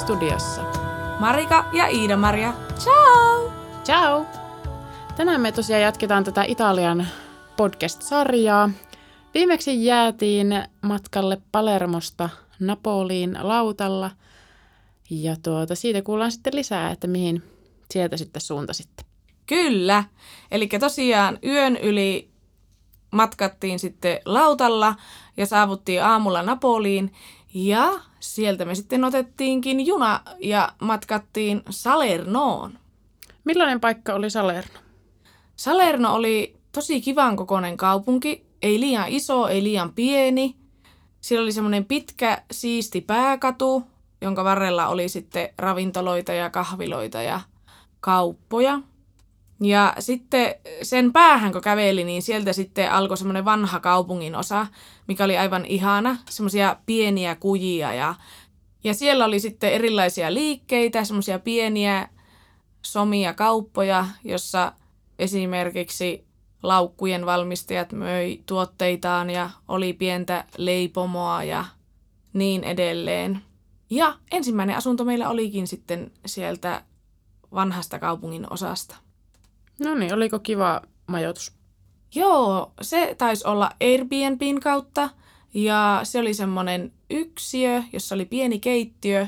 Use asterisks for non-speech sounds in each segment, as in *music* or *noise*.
studiossa. Marika ja Iida-Maria, ciao! Ciao! Tänään me tosiaan jatketaan tätä Italian podcast-sarjaa. Viimeksi jäätiin matkalle Palermosta Napoliin lautalla. Ja tuota, siitä kuullaan sitten lisää, että mihin sieltä sitten suuntasitte. Kyllä. Eli tosiaan yön yli matkattiin sitten lautalla ja saavuttiin aamulla Napoliin. Ja sieltä me sitten otettiinkin juna ja matkattiin Salernoon. Millainen paikka oli Salerno? Salerno oli tosi kivan kokoinen kaupunki. Ei liian iso, ei liian pieni. Siellä oli semmoinen pitkä, siisti pääkatu, jonka varrella oli sitten ravintoloita ja kahviloita ja kauppoja. Ja sitten sen päähän, kun käveli, niin sieltä sitten alkoi semmoinen vanha kaupungin osa, mikä oli aivan ihana. Semmoisia pieniä kujia ja, ja siellä oli sitten erilaisia liikkeitä, semmoisia pieniä somia kauppoja, jossa esimerkiksi laukkujen valmistajat möi tuotteitaan ja oli pientä leipomoa ja niin edelleen. Ja ensimmäinen asunto meillä olikin sitten sieltä vanhasta kaupungin osasta. No niin, oliko kiva majoitus? Joo, se taisi olla Airbnbin kautta ja se oli semmoinen yksiö, jossa oli pieni keittiö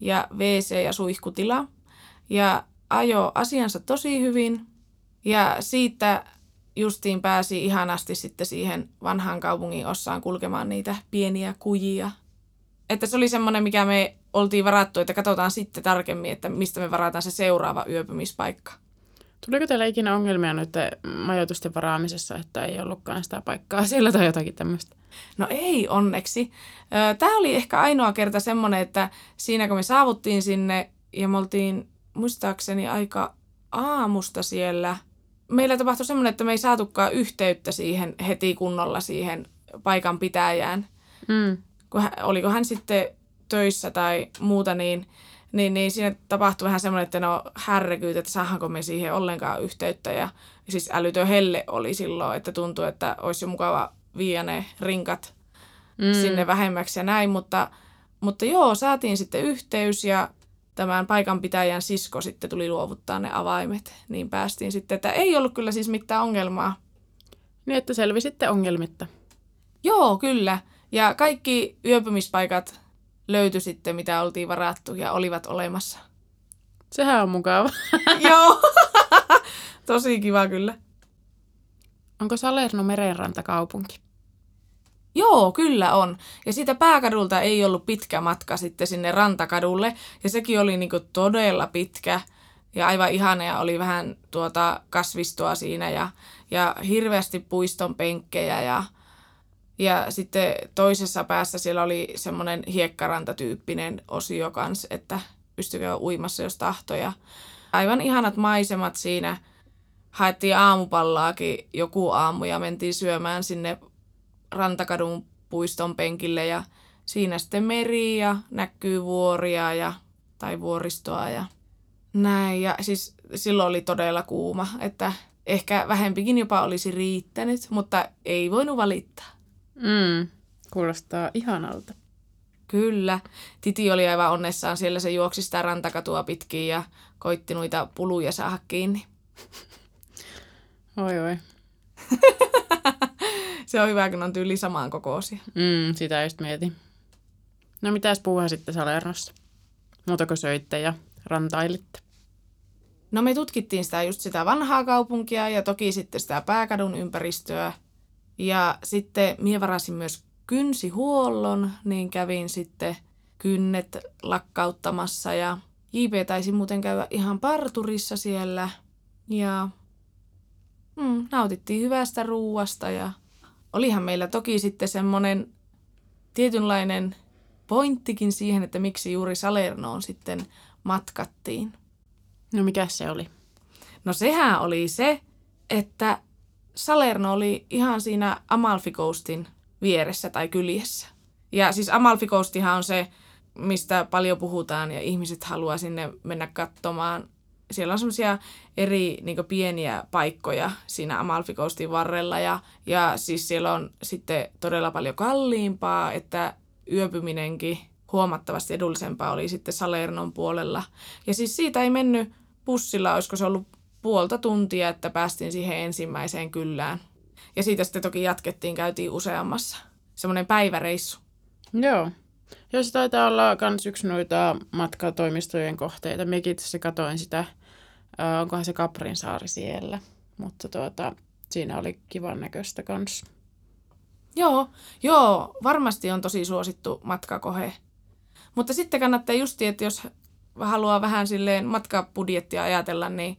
ja WC ja suihkutila. Ja ajo asiansa tosi hyvin ja siitä justiin pääsi ihanasti sitten siihen vanhaan kaupungin osaan kulkemaan niitä pieniä kujia. Että se oli semmoinen, mikä me oltiin varattu, että katsotaan sitten tarkemmin, että mistä me varataan se seuraava yöpymispaikka. Tuliko teillä ikinä ongelmia nyt majoitusten varaamisessa, että ei ollutkaan sitä paikkaa *laughs* siellä tai jotakin tämmöistä? No ei onneksi. Tämä oli ehkä ainoa kerta semmoinen, että siinä kun me saavuttiin sinne ja me oltiin muistaakseni aika aamusta siellä, meillä tapahtui semmoinen, että me ei saatukaan yhteyttä siihen heti kunnolla siihen paikan pitäjään. Mm. Kun hän, oliko hän sitten töissä tai muuta, niin niin, niin siinä tapahtui vähän semmoinen, että no härrekyyt, että saahanko me siihen ollenkaan yhteyttä. Ja, siis älytön helle oli silloin, että tuntui, että olisi jo mukava viiä ne rinkat mm. sinne vähemmäksi ja näin. Mutta, mutta joo, saatiin sitten yhteys ja tämän paikanpitäjän sisko sitten tuli luovuttaa ne avaimet. Niin päästiin sitten, että ei ollut kyllä siis mitään ongelmaa. Niin, että selvisitte ongelmitta. Joo, kyllä. Ja kaikki yöpymispaikat löytyi sitten, mitä oltiin varattu ja olivat olemassa. Sehän on mukava. *laughs* Joo, *laughs* tosi kiva kyllä. Onko Salerno merenrantakaupunki? Joo, kyllä on. Ja siitä pääkadulta ei ollut pitkä matka sitten sinne rantakadulle. Ja sekin oli niinku todella pitkä ja aivan ihana ja oli vähän tuota kasvistoa siinä ja, ja hirveästi puiston penkkejä ja ja sitten toisessa päässä siellä oli semmoinen hiekkarantatyyppinen osio kanssa, että pystykö uimassa jos tahtoja. Aivan ihanat maisemat siinä. Haettiin aamupallaakin joku aamu ja mentiin syömään sinne Rantakadun puiston penkille ja siinä sitten meri ja näkyy vuoria ja, tai vuoristoa ja näin. Ja siis silloin oli todella kuuma, että ehkä vähempikin jopa olisi riittänyt, mutta ei voinut valittaa. Mm, kuulostaa ihanalta. Kyllä. Titi oli aivan onnessaan siellä. Se juoksi sitä rantakatua pitkin ja koitti noita puluja saada kiinni. Oi oi. *laughs* se on hyvä, kun on tyyli samaan kokoisia. Mm, sitä just mietin. No mitäs puhua sitten Salernossa? Muutako söitte ja rantailitte? No me tutkittiin sitä just sitä vanhaa kaupunkia ja toki sitten sitä pääkadun ympäristöä – ja sitten minä varasin myös kynsihuollon, niin kävin sitten kynnet lakkauttamassa ja JP taisi muuten käydä ihan parturissa siellä ja mm, nautittiin hyvästä ruuasta ja olihan meillä toki sitten semmoinen tietynlainen pointtikin siihen, että miksi juuri Salernoon sitten matkattiin. No mikä se oli? No sehän oli se, että Salerno oli ihan siinä Amalfi Coastin vieressä tai kyljessä. Ja siis Amalfi Coastihan on se, mistä paljon puhutaan ja ihmiset haluaa sinne mennä katsomaan. Siellä on semmoisia eri niin pieniä paikkoja siinä Amalfi Coastin varrella ja, ja siis siellä on sitten todella paljon kalliimpaa, että yöpyminenkin huomattavasti edullisempaa oli sitten Salernon puolella. Ja siis siitä ei mennyt bussilla, olisiko se ollut puolta tuntia, että päästiin siihen ensimmäiseen kyllään. Ja siitä sitten toki jatkettiin, käytiin useammassa. Semmoinen päiväreissu. Joo. Ja se taitaa olla myös yksi noita matkatoimistojen kohteita. Mekin itse katoin sitä, äh, onkohan se Kaprinsaari siellä. Mutta tuota, siinä oli kivan näköistä kanssa. Joo, joo, varmasti on tosi suosittu matkakohe. Mutta sitten kannattaa justi, että jos haluaa vähän silleen matkabudjettia ajatella, niin,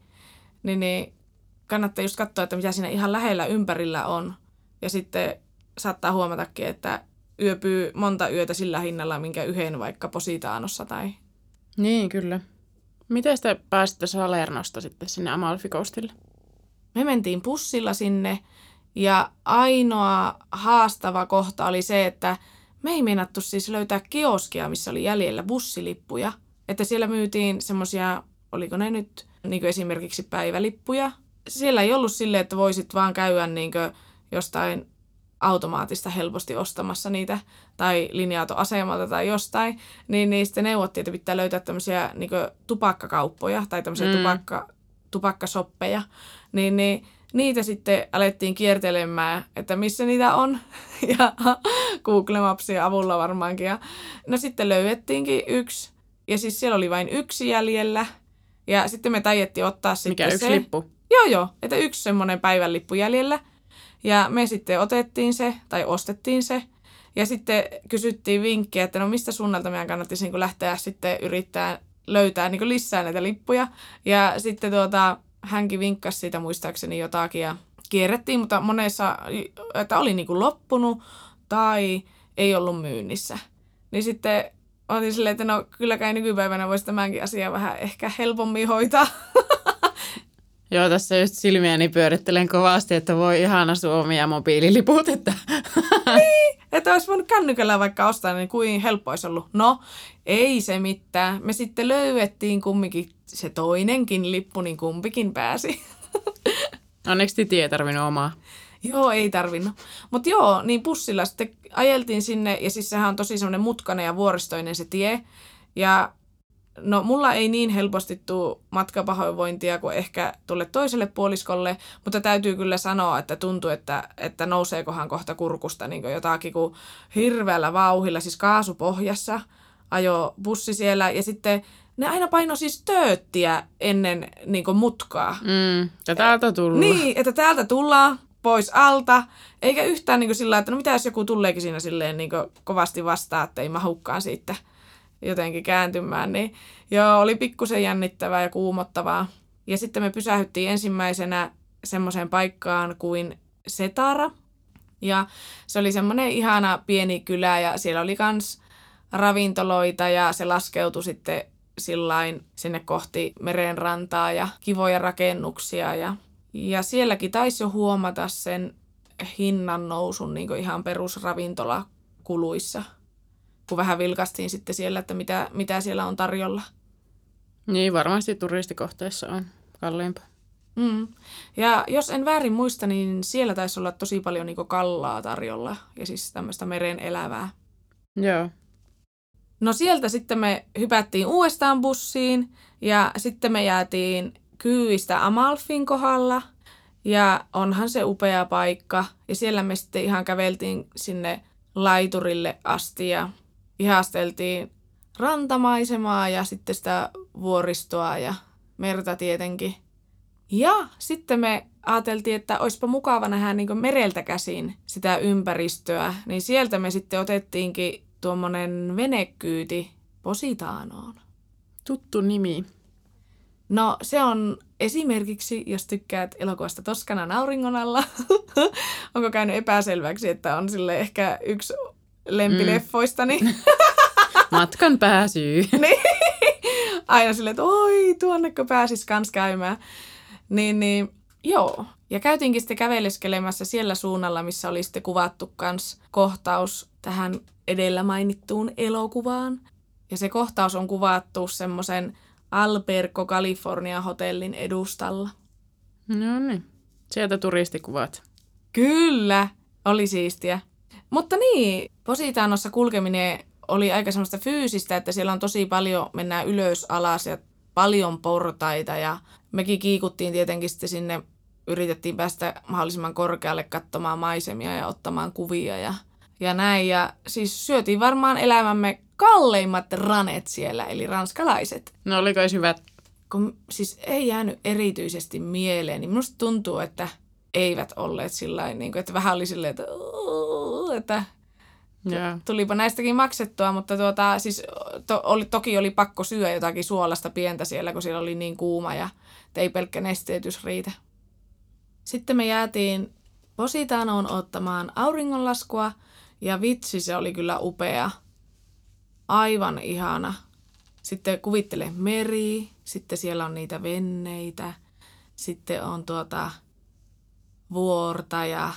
niin, niin kannattaa just katsoa, että mitä siinä ihan lähellä ympärillä on. Ja sitten saattaa huomatakin, että yöpyy monta yötä sillä hinnalla, minkä yhden vaikka Positaanossa tai... Niin, kyllä. Miten te pääsitte Salernosta sitten sinne Amalfi Coastille? Me mentiin pussilla sinne ja ainoa haastava kohta oli se, että me ei meinattu siis löytää kioskia, missä oli jäljellä bussilippuja. Että siellä myytiin semmosia, oliko ne nyt niin esimerkiksi päivälippuja. Siellä ei ollut silleen, että voisit vaan käydä niin jostain automaattista helposti ostamassa niitä tai linja-autoasemalta tai jostain, niin niistä neuvottiin, että pitää löytää tämmöisiä niin tupakkakauppoja tai tämmöisiä mm. tupakka, tupakkasoppeja, niin, niin niitä sitten alettiin kiertelemään, että missä niitä on, *laughs* ja Google Mapsin avulla varmaankin. Ja no sitten löydettiinkin yksi, ja siis siellä oli vain yksi jäljellä, ja sitten me taidettiin ottaa sitten Mikä yksi se. lippu? Joo, joo, että yksi semmoinen päivän lippu jäljellä. Ja me sitten otettiin se, tai ostettiin se, ja sitten kysyttiin vinkkiä, että no mistä suunnalta meidän kannattaisi niin lähteä sitten yrittää löytää niin lisää näitä lippuja. Ja sitten tuota, hänkin vinkkasi siitä muistaakseni jotakin ja kierrettiin, mutta monessa, että oli niin loppunut tai ei ollut myynnissä. Niin sitten olin silleen, että no kylläkään nykypäivänä voisi tämänkin asian vähän ehkä helpommin hoitaa. *laughs* Joo, tässä just silmiäni pyörittelen kovasti, että voi ihana Suomi ja mobiililiput, että... *laughs* niin, että olisi voinut kännykällä vaikka ostaa, niin kuin helppo olisi ollut. No, ei se mitään. Me sitten löydettiin kumminkin se toinenkin lippu, niin kumpikin pääsi. *laughs* Onneksi Titi ei tarvinnut omaa. Joo, ei tarvinnut. Mutta joo, niin pussilla sitten ajeltiin sinne, ja siis sehän on tosi semmoinen mutkainen ja vuoristoinen se tie. Ja no mulla ei niin helposti tule matkapahoinvointia kuin ehkä tulle toiselle puoliskolle, mutta täytyy kyllä sanoa, että tuntuu, että, että nouseekohan kohta kurkusta niin jotakin kuin hirveällä vauhilla, siis kaasupohjassa ajo bussi siellä ja sitten ne aina paino siis tööttiä ennen niin mutkaa. Mm, että täältä tullaan. Niin, että täältä tullaan pois alta, eikä yhtään niin sillä että no mitä jos joku tuleekin siinä silleen niin kovasti vastaan, että ei mahukkaan siitä jotenkin kääntymään, niin joo, oli pikkusen jännittävää ja kuumottavaa. Ja sitten me pysähyttiin ensimmäisenä semmoiseen paikkaan kuin Setara. Ja se oli semmoinen ihana pieni kylä ja siellä oli kans ravintoloita ja se laskeutui sitten sillain sinne kohti merenrantaa ja kivoja rakennuksia. Ja, ja sielläkin taisi jo huomata sen hinnan nousun niin ihan perusravintolakuluissa kun vähän vilkastiin sitten siellä, että mitä, mitä siellä on tarjolla. Niin, varmasti turistikohteissa on kalliimpaa. Mm. Ja jos en väärin muista, niin siellä taisi olla tosi paljon niin kallaa tarjolla ja siis tämmöistä meren elävää. Joo. No sieltä sitten me hypättiin uudestaan bussiin ja sitten me jäätiin Kyistä Amalfin kohdalla. Ja onhan se upea paikka. Ja siellä me sitten ihan käveltiin sinne laiturille asti ja ihasteltiin rantamaisemaa ja sitten sitä vuoristoa ja merta tietenkin. Ja sitten me ajateltiin, että olisipa mukava nähdä niin mereltä käsin sitä ympäristöä, niin sieltä me sitten otettiinkin tuommoinen venekyyti Positaanoon. Tuttu nimi. No se on esimerkiksi, jos tykkäät elokuvasta Toskana auringon alla, *laughs* onko käynyt epäselväksi, että on sille ehkä yksi lempileffoistani. Mm. *laughs* Matkan pääsyy. *laughs* niin. Aina silleen, että oi, tuonneko pääsis kans käymään. Niin, niin, joo. Ja käytiinkin sitten käveleskelemässä siellä suunnalla, missä oli sitten kuvattu kans kohtaus tähän edellä mainittuun elokuvaan. Ja se kohtaus on kuvattu semmoisen Alberco California hotellin edustalla. No niin. Sieltä turistikuvat. Kyllä, oli siistiä. Mutta niin, Positaanossa kulkeminen oli aika semmoista fyysistä, että siellä on tosi paljon, mennään ylös, alas ja paljon portaita ja mekin kiikuttiin tietenkin sitten sinne, yritettiin päästä mahdollisimman korkealle katsomaan maisemia ja ottamaan kuvia ja, ja näin. Ja siis syötiin varmaan elämämme kalleimmat ranet siellä, eli ranskalaiset. No oliko hyvät? Kun siis ei jäänyt erityisesti mieleen, niin minusta tuntuu, että eivät olleet sillä niin että vähän oli silleen, että, että Yeah. tulipa näistäkin maksettua, mutta tuota, siis to, oli, toki oli pakko syödä jotakin suolasta pientä siellä, kun siellä oli niin kuuma ja ei pelkkä nesteytys riitä. Sitten me jäätiin Positanoon ottamaan auringonlaskua ja vitsi se oli kyllä upea. Aivan ihana. Sitten kuvittele meri, sitten siellä on niitä venneitä, sitten on tuota vuorta ja,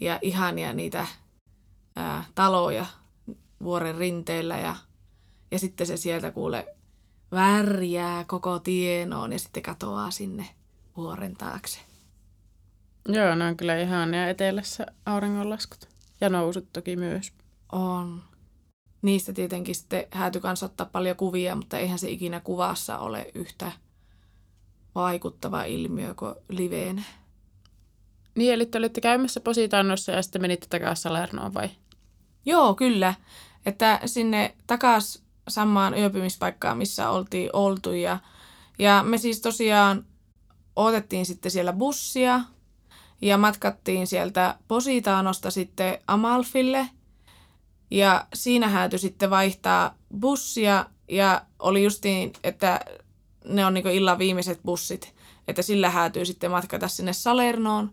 ja ihania niitä ää, taloja vuoren rinteillä ja, ja sitten se sieltä kuule värjää koko tienoon ja sitten katoaa sinne vuoren taakse. Joo, ne on kyllä ihania etelässä auringonlaskut. Ja nousut toki myös. On. Niistä tietenkin sitten hääty kanssa ottaa paljon kuvia, mutta eihän se ikinä kuvassa ole yhtä vaikuttava ilmiö kuin liveen. Niin, eli te olitte käymässä Positanossa ja sitten menitte takaisin Salernoon vai? Joo, kyllä. Että sinne takas samaan yöpymispaikkaan, missä oltiin oltu. Ja, ja me siis tosiaan otettiin sitten siellä bussia ja matkattiin sieltä Positaanosta sitten Amalfille. Ja siinä häätyi sitten vaihtaa bussia ja oli justiin, että ne on niinku illan viimeiset bussit, että sillä häätyy sitten matkata sinne Salernoon.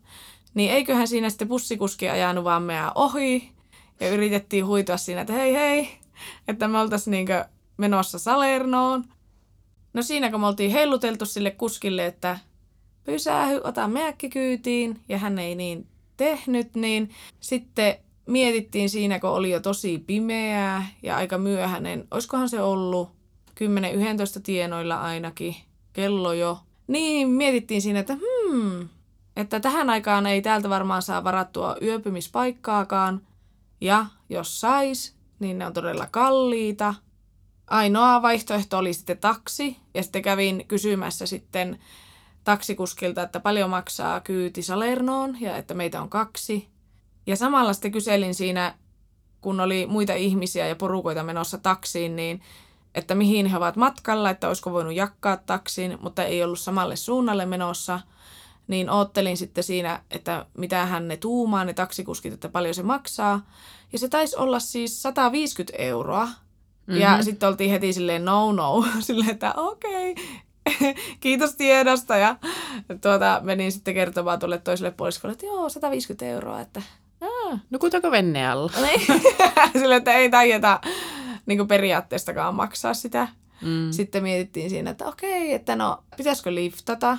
Niin eiköhän siinä sitten bussikuski ajanut vaan meidän ohi ja yritettiin huitua siinä, että hei hei, että me oltaisiin niinkö menossa Salernoon. No siinä kun me oltiin heiluteltu sille kuskille, että pysähy, ota meäkki kyytiin, ja hän ei niin tehnyt, niin sitten mietittiin siinä, kun oli jo tosi pimeää ja aika myöhäinen. Olisikohan se ollut 10-11 tienoilla ainakin, kello jo. Niin mietittiin siinä, että hmm, että tähän aikaan ei täältä varmaan saa varattua yöpymispaikkaakaan. Ja jos sais, niin ne on todella kalliita. Ainoa vaihtoehto oli sitten taksi. Ja sitten kävin kysymässä sitten taksikuskilta, että paljon maksaa kyyti Salernoon ja että meitä on kaksi. Ja samalla sitten kyselin siinä, kun oli muita ihmisiä ja porukoita menossa taksiin, niin että mihin he ovat matkalla, että olisiko voinut jakkaa taksin, mutta ei ollut samalle suunnalle menossa. Niin oottelin sitten siinä, että mitä hän ne tuumaa, ne taksikuskit, että paljon se maksaa. Ja se taisi olla siis 150 euroa. Mm-hmm. Ja sitten oltiin heti silleen no no, *laughs* silleen, että okei, okay. *laughs* kiitos tiedosta. Ja tuota, menin sitten kertomaan tuolle toiselle puoliskolle, että joo, 150 euroa, että Ah, nukutako venne alla? *laughs* *laughs* Silleen, että ei taijeta niin periaatteestakaan maksaa sitä. Mm. Sitten mietittiin siinä, että okei, että no, pitäisikö liftata?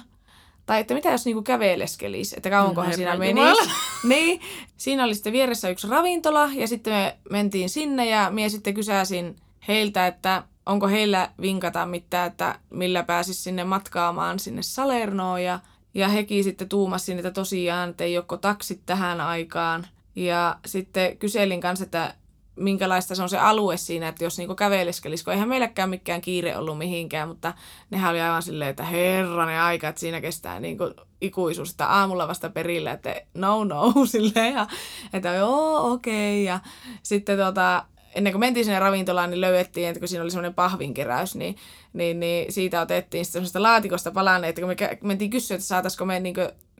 Tai että mitä jos niinku käveleskelisi, että kauankohan No siinä menisi. Niin, siinä oli sitten vieressä yksi ravintola ja sitten me mentiin sinne ja minä sitten kysäsin heiltä, että onko heillä vinkata mitään, että millä pääsisi sinne matkaamaan sinne Salernoon ja, ja hekin sitten tuumasin, että tosiaan, että ei joko taksit tähän aikaan. Ja sitten kyselin kanssa, että minkälaista se on se alue siinä, että jos niinku käveleskelisi, kun eihän meilläkään mikään kiire ollut mihinkään, mutta nehän oli aivan silleen, että herranen aika, että siinä kestää niinku ikuisuus, että aamulla vasta perillä, että no no, *laughs* silleen, ja, että joo, okei, okay. ja sitten tota, ennen kuin mentiin sinne ravintolaan, niin löydettiin, että kun siinä oli semmoinen pahvinkeräys, niin, niin, niin siitä otettiin semmoista laatikosta palaneet, että kun me mentiin kysyä, että saataisiko me niin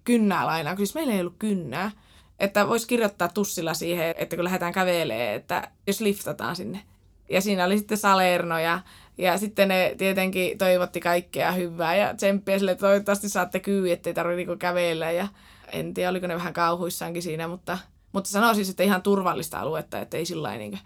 kynnää lainaa, kun siis meillä ei ollut kynnää, että voisi kirjoittaa tussilla siihen, että kun lähdetään kävelee, että jos liftataan sinne. Ja siinä oli sitten Salerno ja, ja sitten ne tietenkin toivotti kaikkea hyvää ja tsemppiä sille, että toivottavasti saatte kyy, ettei tarvitse niinku kävellä ja en tiedä, oliko ne vähän kauhuissaankin siinä, mutta, mutta sanoisin, että ihan turvallista aluetta, että ei sillä niin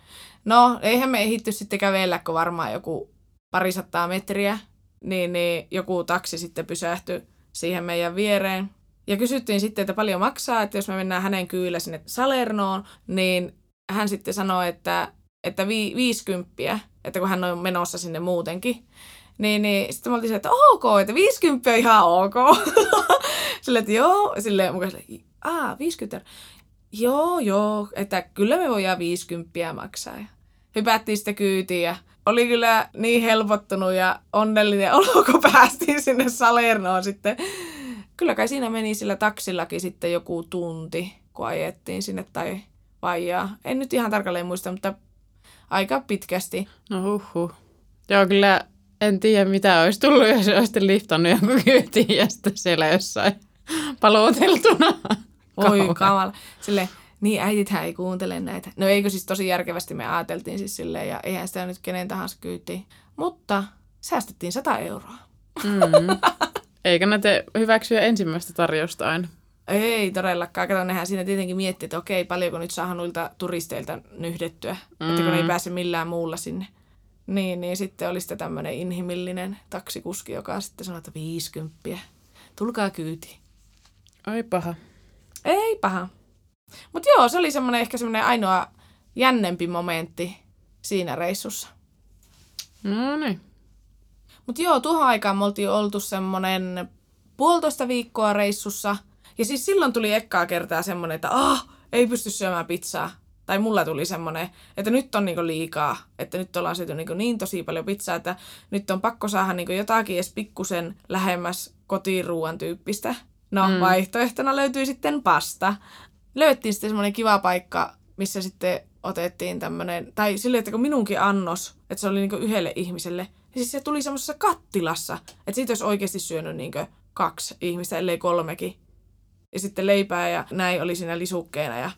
No, eihän me ehitty sitten kävellä, kun varmaan joku parisattaa metriä, niin, niin joku taksi sitten pysähtyi siihen meidän viereen. Ja kysyttiin sitten, että paljon maksaa, että jos me mennään hänen kyydillä sinne Salernoon, niin hän sitten sanoi, että, että vi, 50, että kun hän on menossa sinne muutenkin. Niin, niin sitten me oltiin että ok, että 50 on ihan ok. *laughs* Silleen, että joo, silleen mukaan silleen, aa, 50 euroa. Joo, joo, että kyllä me voidaan 50 maksaa. Ja hypättiin sitten kyytiin ja oli kyllä niin helpottunut ja onnellinen olo, kun päästiin sinne Salernoon sitten. Kyllä kai siinä meni sillä taksillakin sitten joku tunti, kun ajettiin sinne tai vaijaa. En nyt ihan tarkalleen muista, mutta aika pitkästi. No huhhuh. Joo, kyllä en tiedä mitä olisi tullut, jos olisi liftannut jonkun kyytiin ja sitten siellä jossain paloteltuna. Oi kamala. Sille niin äitithän ei kuuntele näitä. No eikö siis tosi järkevästi me ajateltiin siis silleen, ja eihän sitä nyt kenen tahansa kyytiin. Mutta säästettiin 100 euroa. Mm. Eikä näitä hyväksyä ensimmäistä tarjousta aina. Ei todellakaan. Kato, nehän siinä tietenkin miettii, että okei, paljonko nyt saa noilta turisteilta nyhdettyä. Mm. Että kun ei pääse millään muulla sinne. Niin, niin sitten oli sitten tämmöinen inhimillinen taksikuski, joka sitten sanoi, että 50. Tulkaa kyytiin. Ai paha. Ei paha. Mutta joo, se oli semmoinen ehkä semmoinen ainoa jännempi momentti siinä reissussa. No niin. Mutta joo, tuohon aikaan me oltiin oltu semmoinen puolitoista viikkoa reissussa. Ja siis silloin tuli ekkaa kertaa semmoinen, että ah, ei pysty syömään pizzaa. Tai mulla tuli semmoinen, että nyt on niinku liikaa, että nyt ollaan syöty niinku niin tosi paljon pizzaa, että nyt on pakko saada niinku jotakin edes pikkusen lähemmäs kotiruuan tyyppistä. No, mm. vaihtoehtona löytyi sitten pasta löyttiin sitten semmoinen kiva paikka, missä sitten otettiin tämmöinen, tai silleen, että kun minunkin annos, että se oli niinku yhdelle ihmiselle, niin siis se tuli semmoisessa kattilassa, että siitä olisi oikeasti syönyt niinku kaksi ihmistä, ellei kolmekin. Ja sitten leipää ja näin oli siinä lisukkeena. Ja...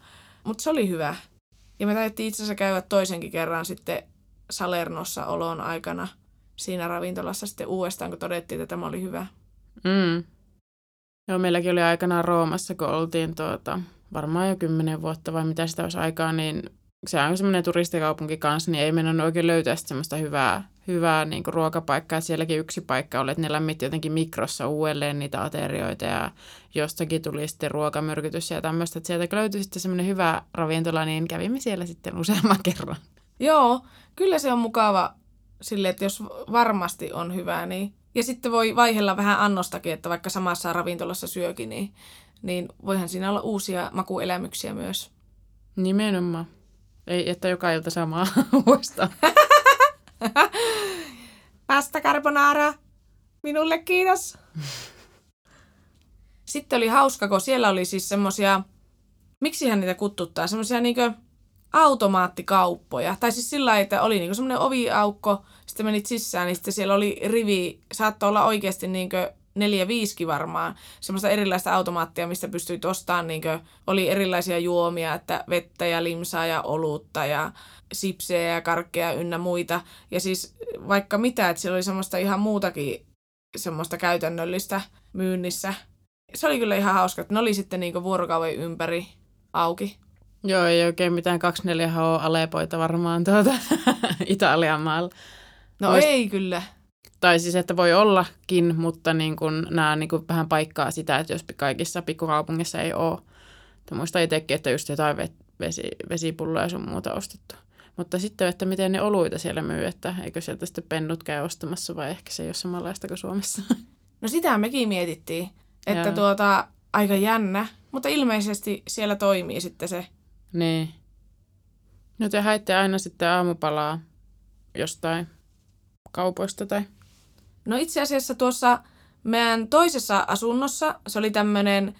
Mutta se oli hyvä. Ja me taidettiin itse asiassa käydä toisenkin kerran sitten Salernossa olon aikana siinä ravintolassa sitten uudestaan, kun todettiin, että tämä oli hyvä. Mm. Joo, meilläkin oli aikanaan Roomassa, kun oltiin tuota, varmaan jo kymmenen vuotta vai mitä sitä olisi aikaa, niin se on semmoinen turistikaupunki kanssa, niin ei mennä oikein löytää semmoista hyvää, hyvää niin kuin ruokapaikkaa. Sielläkin yksi paikka oli, että ne lämmitti jotenkin mikrossa uudelleen niitä aterioita ja jostakin tuli sitten ruokamyrkytys ja tämmöistä. Että sieltä löytyi sitten semmoinen hyvä ravintola, niin kävimme siellä sitten useamman *laughs* kerran. Joo, kyllä se on mukava sille, että jos varmasti on hyvää, niin ja sitten voi vaihella vähän annostakin, että vaikka samassa ravintolassa syökin, niin niin voihan siinä olla uusia makuelämyksiä myös. Nimenomaan. Ei, että joka ilta samaa *laughs* uudestaan. *laughs* Pasta carbonara. Minulle kiitos. *laughs* Sitten oli hauska, kun siellä oli siis semmosia, hän niitä kuttuttaa, semmosia niinkö automaattikauppoja. Tai siis sillä että oli niinku semmoinen oviaukko, sitten menit sisään, niin sitten siellä oli rivi, saattoi olla oikeasti niinkö neljä viiski varmaan, semmoista erilaista automaattia, mistä pystyit ostamaan, niin oli erilaisia juomia, että vettä ja limsaa ja olutta ja sipsejä ja karkkeja ynnä muita. Ja siis vaikka mitä, että siellä oli semmoista ihan muutakin semmoista käytännöllistä myynnissä. Se oli kyllä ihan hauska, että ne oli sitten niin vuorokauden ympäri auki. Joo, ei oikein mitään 24H-alepoita varmaan tuota *laughs* Italian maalla. No Oist... ei kyllä. Tai siis, että voi ollakin, mutta niin kun, nämä niin kun vähän paikkaa sitä, että jos kaikissa pikkukaupungissa ei ole. Että muista itsekin, että just jotain vesi, vesipulloja sun muuta ostettu. Mutta sitten, että miten ne oluita siellä myy, että eikö sieltä sitten pennut käy ostamassa vai ehkä se ei ole samanlaista kuin Suomessa. *laughs* No sitä mekin mietittiin, että Joo. tuota, aika jännä, mutta ilmeisesti siellä toimii sitten se. Niin. No te haitte aina sitten aamupalaa jostain kaupoista tai No itse asiassa tuossa meidän toisessa asunnossa, se oli tämmöinen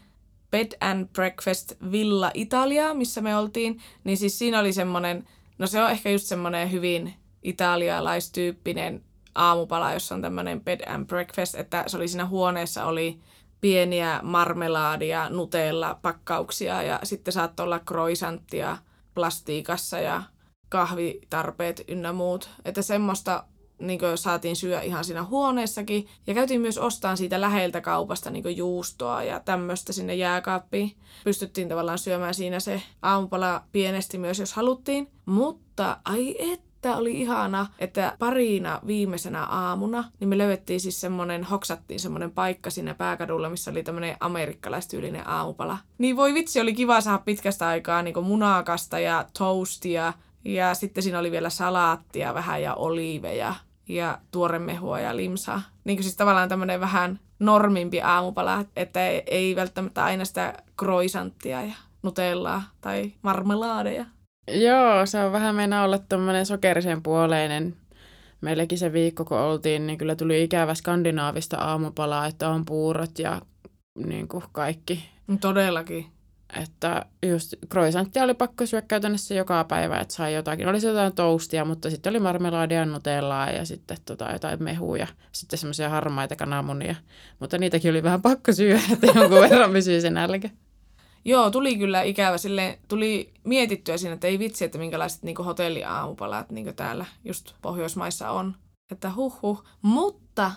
bed and breakfast villa Italia, missä me oltiin, niin siis siinä oli semmoinen, no se on ehkä just semmoinen hyvin italialaistyyppinen aamupala, jossa on tämmöinen bed and breakfast, että se oli siinä huoneessa oli pieniä marmelaadia, nutella, pakkauksia ja sitten saattoi olla croissanttia plastiikassa ja kahvitarpeet ynnä muut. Että semmoista niin saatiin syö ihan siinä huoneessakin. Ja käytiin myös ostamaan siitä läheltä kaupasta niin juustoa ja tämmöistä sinne jääkaappiin. Pystyttiin tavallaan syömään siinä se aamupala pienesti myös, jos haluttiin. Mutta ai että oli ihana, että parina viimeisenä aamuna, niin me löydettiin siis semmonen, hoksattiin semmonen paikka siinä pääkadulla, missä oli tämmönen amerikkalaistyylinen aamupala. Niin voi vitsi, oli kiva saada pitkästä aikaa niin munakasta ja toastia ja sitten siinä oli vielä salaattia vähän ja oliiveja ja tuoremehua ja limsaa. Niin kuin siis tavallaan tämmöinen vähän normimpi aamupala, että ei välttämättä aina sitä kroisanttia ja nutellaa tai marmelaadeja. Joo, se on vähän meinaa olla tuommoinen sokerisen puoleinen. Meilläkin se viikko, kun oltiin, niin kyllä tuli ikävä skandinaavista aamupalaa, että on puurot ja niin kuin kaikki. Todellakin. Että just croissanttia oli pakko syödä käytännössä joka päivä, että sai jotakin. Oli jotain toastia, mutta sitten oli marmelaadia, nutellaa ja sitten tota, jotain mehuja. Sitten semmoisia harmaita kananmunia. Mutta niitäkin oli vähän pakko syödä, että jonkun verran pysyy sen nälkä. Joo, tuli kyllä ikävä. Sille tuli mietittyä siinä, että ei vitsi, että minkälaiset niin hotelliaamupalat niin täällä just Pohjoismaissa on. Että huh huh. Mutta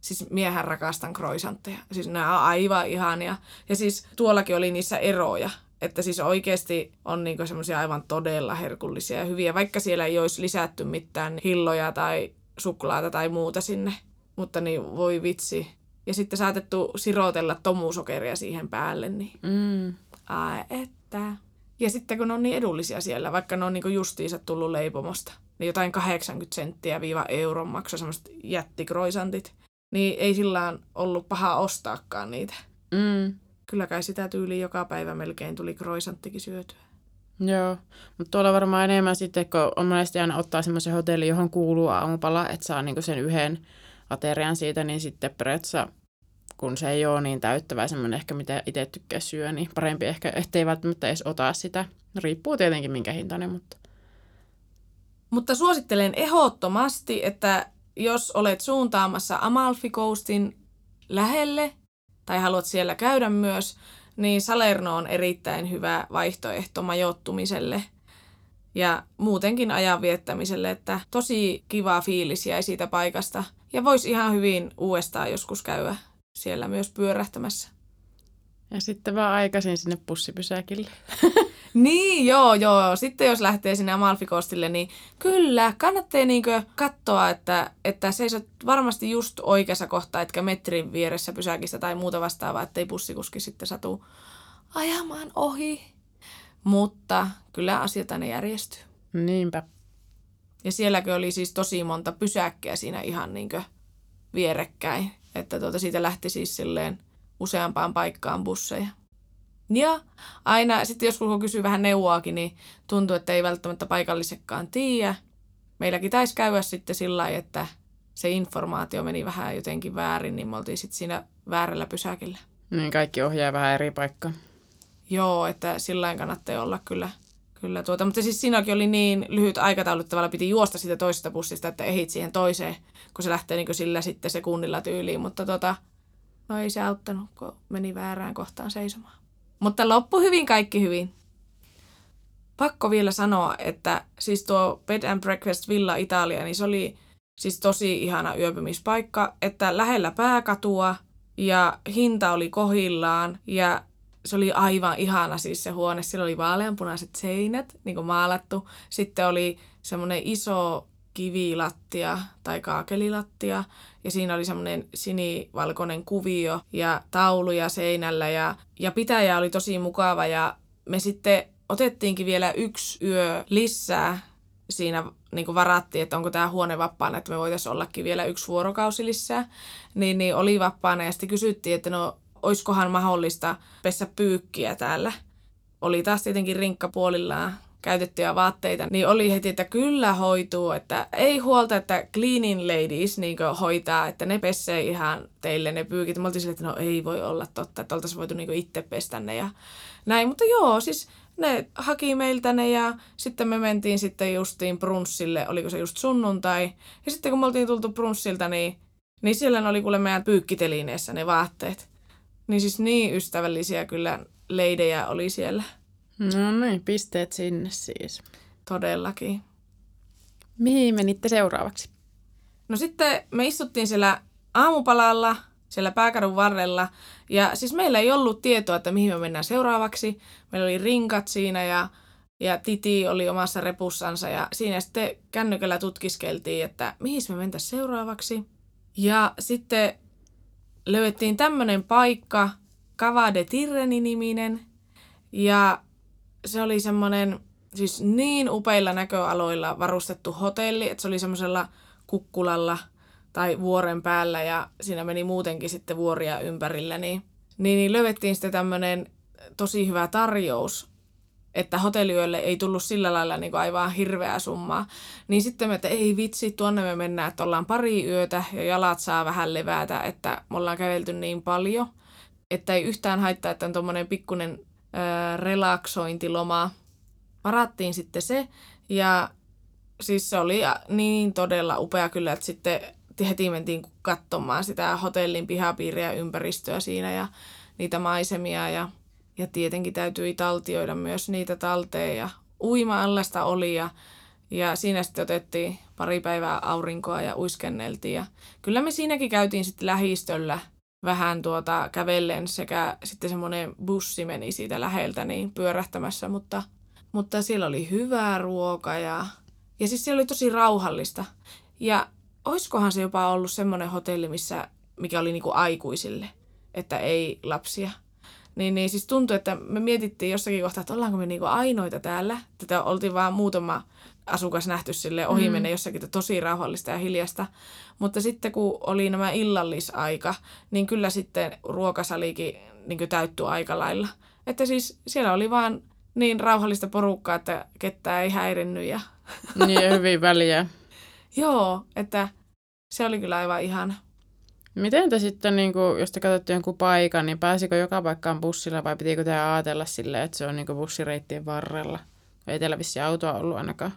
siis miehän rakastan croissantteja. Siis nämä on aivan ihania. Ja siis tuollakin oli niissä eroja. Että siis oikeasti on niinku semmoisia aivan todella herkullisia ja hyviä, vaikka siellä ei olisi lisätty mitään hilloja tai suklaata tai muuta sinne. Mutta niin voi vitsi. Ja sitten saatettu sirotella tomusokeria siihen päälle, niin Mm. Ai että. Ja sitten kun ne on niin edullisia siellä, vaikka ne on niinku justiinsa tullut leipomosta, niin jotain 80 senttiä viiva euron maksoi semmoiset jättikroisantit, niin ei sillä ollut paha ostaakaan niitä. Mm. Kyllä kai sitä tyyliin joka päivä melkein tuli kroisanttikin syötyä. Joo, mutta tuolla varmaan enemmän sitten, kun on monesti aina ottaa semmoisen hotellin, johon kuuluu aamupala, että saa niinku sen yhden aterian siitä, niin sitten periaatteessa, kun se ei ole niin täyttävää semmoinen ehkä, mitä itse tykkää syödä, niin parempi ehkä, ettei välttämättä edes ota sitä. Riippuu tietenkin minkä hintainen, mutta Mutta suosittelen ehdottomasti, että jos olet suuntaamassa Amalfi Coastin lähelle tai haluat siellä käydä myös, niin Salerno on erittäin hyvä vaihtoehto majoittumiselle ja muutenkin ajan viettämiselle, että tosi kiva fiilis jäi siitä paikasta. Ja voisi ihan hyvin uudestaan joskus käydä siellä myös pyörähtämässä. ja sitten vaan aikaisin sinne pussipysäkille. *laughs* Niin, joo, joo. Sitten jos lähtee sinne Amalfikostille, niin kyllä, kannattaa niinkö katsoa, että, että seisot varmasti just oikeassa kohtaa, etkä metrin vieressä pysäkistä tai muuta vastaavaa, ettei bussikuski sitten satu ajamaan ohi. Mutta kyllä asiat aina järjestyy. Niinpä. Ja sielläkö oli siis tosi monta pysäkkiä siinä ihan niinkö vierekkäin. Että tuota, siitä lähti siis silleen useampaan paikkaan busseja. Ja aina sitten joskus kun kysyy vähän neuvoakin, niin tuntuu, että ei välttämättä paikallisekkaan tiedä. Meilläkin taisi käydä sitten sillä lailla, että se informaatio meni vähän jotenkin väärin, niin me oltiin sitten siinä väärällä pysäkillä. Niin kaikki ohjaa vähän eri paikkaan. Joo, että sillä kannattaa olla kyllä. Kyllä tuota. Mutta siis siinäkin oli niin lyhyt aikataulu, että piti juosta siitä toisesta bussista, että ehit siihen toiseen, kun se lähtee niin sillä sitten sekunnilla tyyliin. Mutta tota, no ei se auttanut, kun meni väärään kohtaan seisomaan. Mutta loppu hyvin, kaikki hyvin. Pakko vielä sanoa, että siis tuo Bed and Breakfast Villa Italia, niin se oli siis tosi ihana yöpymispaikka, että lähellä pääkatua ja hinta oli kohillaan ja se oli aivan ihana siis se huone. Sillä oli vaaleanpunaiset seinät, niin kuin maalattu. Sitten oli semmoinen iso kivilattia tai kaakelilattia. Ja siinä oli semmoinen sinivalkoinen kuvio ja tauluja seinällä. Ja, ja pitäjä oli tosi mukava. Ja me sitten otettiinkin vielä yksi yö lisää. Siinä niin kuin varattiin, että onko tämä huone vapaana, että me voitaisiin ollakin vielä yksi vuorokausi lisää, niin, niin oli vapaana ja sitten kysyttiin, että no oiskohan mahdollista pessä pyykkiä täällä. Oli taas tietenkin rinkka puolillaan käytettyjä vaatteita, niin oli heti, että kyllä hoituu, että ei huolta, että cleaning ladies niin hoitaa, että ne pesee ihan teille ne pyykit. Me oltiin sille, että no ei voi olla totta, että oltaisiin voitu niin itse pestä ne ja näin. Mutta joo, siis ne haki meiltä ne ja sitten me mentiin sitten justiin brunssille, oliko se just sunnuntai. Ja sitten kun me oltiin tultu brunssilta, niin, niin siellä oli kuule meidän pyykkitelineessä ne vaatteet. Niin siis niin ystävällisiä kyllä leidejä oli siellä. No niin, pisteet sinne siis. Todellakin. Mihin menitte seuraavaksi? No sitten me istuttiin siellä aamupalalla, siellä pääkadun varrella. Ja siis meillä ei ollut tietoa, että mihin me mennään seuraavaksi. Meillä oli rinkat siinä ja, ja Titi oli omassa repussansa. Ja siinä sitten kännykällä tutkiskeltiin, että mihin me mentäisiin seuraavaksi. Ja sitten löydettiin tämmöinen paikka, Cava de Tirreni-niminen. Ja se oli semmoinen siis niin upeilla näköaloilla varustettu hotelli, että se oli semmoisella kukkulalla tai vuoren päällä ja siinä meni muutenkin sitten vuoria ympärillä, niin, niin, niin löydettiin sitten tämmöinen tosi hyvä tarjous että hotelliyölle ei tullut sillä lailla niin kuin aivan hirveää summaa. Niin sitten me, että ei vitsi, tuonne me mennään, että ollaan pari yötä ja jalat saa vähän levätä, että me ollaan kävelty niin paljon, että ei yhtään haittaa, että on tuommoinen pikkuinen äh, relaksointiloma. Varattiin sitten se ja siis se oli niin todella upea kyllä, että sitten heti mentiin katsomaan sitä hotellin pihapiiriä ympäristöä siinä ja niitä maisemia ja, ja tietenkin täytyi taltioida myös niitä talteen ja uima-allasta oli ja, ja siinä sitten otettiin pari päivää aurinkoa ja uiskenneltiin ja kyllä me siinäkin käytiin sitten lähistöllä vähän tuota kävellen sekä sitten semmoinen bussi meni siitä läheltä niin pyörähtämässä, mutta, mutta siellä oli hyvää ruoka ja, ja siis siellä oli tosi rauhallista. Ja oiskohan se jopa ollut semmoinen hotelli, missä, mikä oli niinku aikuisille, että ei lapsia. Niin, niin siis tuntui, että me mietittiin jossakin kohtaa, että ollaanko me niinku ainoita täällä. Tätä oltiin vaan muutama asukas nähty sille ohi mm. jossakin tosi rauhallista ja hiljasta. Mutta sitten kun oli nämä illallisaika, niin kyllä sitten ruokasalikin niin täyttyi aika lailla. Että siis siellä oli vaan niin rauhallista porukkaa, että ketään ei häirinnyt. Ja... Niin, hyvin väliä. *laughs* Joo, että se oli kyllä aivan ihana. Miten te sitten, niin kuin, jos te katsotte jonkun paikan, niin pääsikö joka paikkaan bussilla vai pitikö te ajatella silleen, että se on niin bussireittien varrella? Ei teillä vissi autoa ollut ainakaan.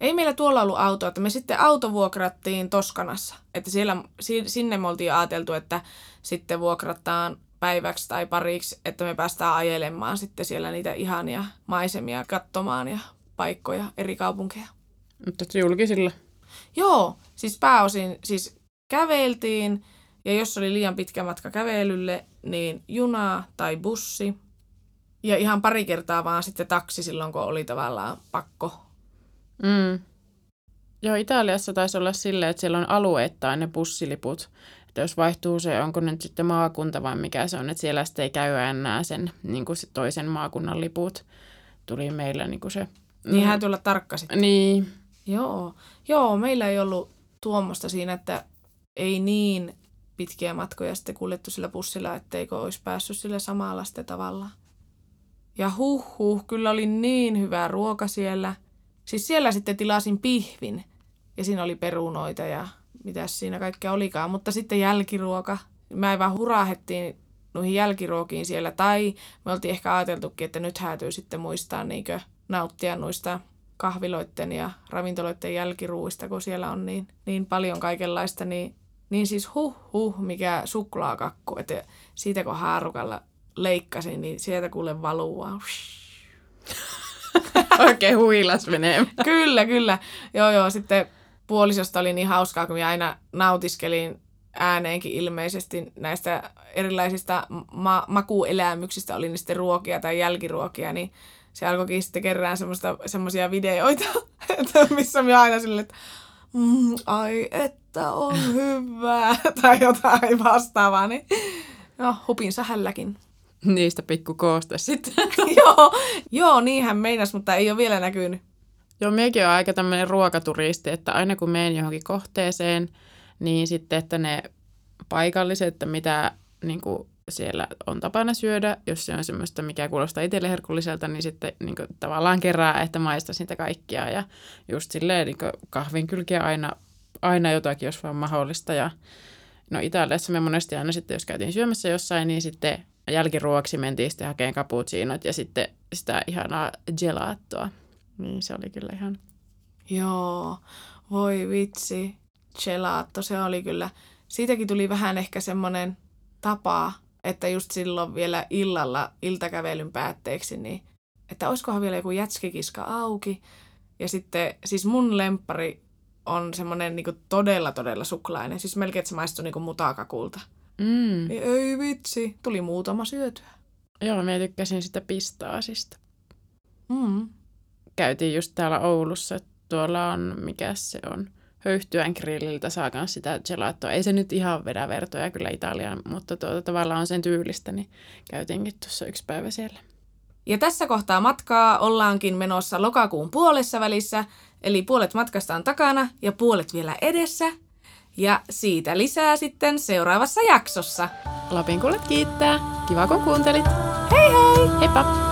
Ei meillä tuolla ollut autoa, että me sitten auto vuokrattiin Toskanassa. Että siellä, sinne me oltiin ajateltu, että sitten vuokrataan päiväksi tai pariksi, että me päästään ajelemaan sitten siellä niitä ihania maisemia katsomaan ja paikkoja, eri kaupunkeja. Mutta julkisilla? Joo, siis pääosin siis käveltiin ja jos oli liian pitkä matka kävelylle, niin juna tai bussi. Ja ihan pari kertaa vaan sitten taksi silloin, kun oli tavallaan pakko. Mm. Joo, Italiassa taisi olla silleen, että siellä on alueittain ne bussiliput. Että jos vaihtuu se, onko nyt sitten maakunta vai mikä se on, että siellä sitten ei käy enää sen niin kuin se toisen maakunnan liput. Tuli meillä niin kuin se... Niin hän tulla tarkka sitten. Niin. Joo. Joo, meillä ei ollut tuommoista siinä, että ei niin pitkiä matkoja sitten kuljettu sillä bussilla, etteikö olisi päässyt sille samalla sitten tavalla. Ja huh, huh, kyllä oli niin hyvää ruoka siellä. Siis siellä sitten tilasin pihvin ja siinä oli perunoita ja mitä siinä kaikkea olikaan. Mutta sitten jälkiruoka. Mä vaan hurahettiin noihin jälkiruokiin siellä. Tai me oltiin ehkä ajateltukin, että nyt häätyy sitten muistaa niinkö nauttia noista kahviloiden ja ravintoloiden jälkiruuista, kun siellä on niin, niin paljon kaikenlaista, niin, niin siis huh huh, mikä suklaakakku, että siitä kun haarukalla leikkasin, niin sieltä kuule valuu. *laughs* Oikein huilas menee. *laughs* kyllä, kyllä. Joo, joo. Sitten puolisosta oli niin hauskaa, kun minä aina nautiskelin ääneenkin ilmeisesti näistä erilaisista ma- makuelämyksistä, oli ne sitten ruokia tai jälkiruokia, niin se alkoikin sitten kerään semmoisia videoita, *laughs* että missä minä aina silleen, että mm, ai että on *laughs* hyvää, tai jotain vastaavaa, niin no, hupin sähälläkin. Niistä pikku kooste sitten. *laughs* joo, joo, niinhän meinas, mutta ei ole vielä näkynyt. Joo, mekin on aika tämmöinen ruokaturisti, että aina kun menen johonkin kohteeseen, niin sitten, että ne paikalliset, että mitä niin kuin siellä on tapana syödä. Jos se on semmoista, mikä kuulostaa itselle herkulliselta, niin sitten niin kuin, tavallaan kerää, että maista sitä kaikkia. Ja just silleen niin kahvin kylkeä aina, aina jotakin, jos vaan mahdollista. Ja no Italiassa me monesti aina sitten, jos käytiin syömässä jossain, niin sitten jälkiruoksi mentiin sitten hakemaan cappuccinot ja sitten sitä ihanaa gelaattoa. Niin se oli kyllä ihan... Joo, voi vitsi, gelaatto, se oli kyllä... Siitäkin tuli vähän ehkä semmoinen tapa että just silloin vielä illalla iltakävelyn päätteeksi, niin että olisikohan vielä joku jätskikiska auki. Ja sitten, siis mun lempari on semmoinen niin todella, todella suklainen. Siis melkein, että se maistuu niin mutakakulta. Mm. Niin ei vitsi, tuli muutama syötyä. Joo, mä tykkäsin sitä pistaasista. Mm. Käytiin just täällä Oulussa, tuolla on, mikä se on, höyhtyän grilliltä saa myös sitä gelatoa. Ei se nyt ihan vedä vertoja kyllä Italiaan, mutta tuota, tavallaan on sen tyylistä, niin käytiinkin tuossa yksi päivä siellä. Ja tässä kohtaa matkaa ollaankin menossa lokakuun puolessa välissä, eli puolet matkasta on takana ja puolet vielä edessä. Ja siitä lisää sitten seuraavassa jaksossa. Lapin kuulet kiittää. Kiva kun kuuntelit. Hei hei! Heippa!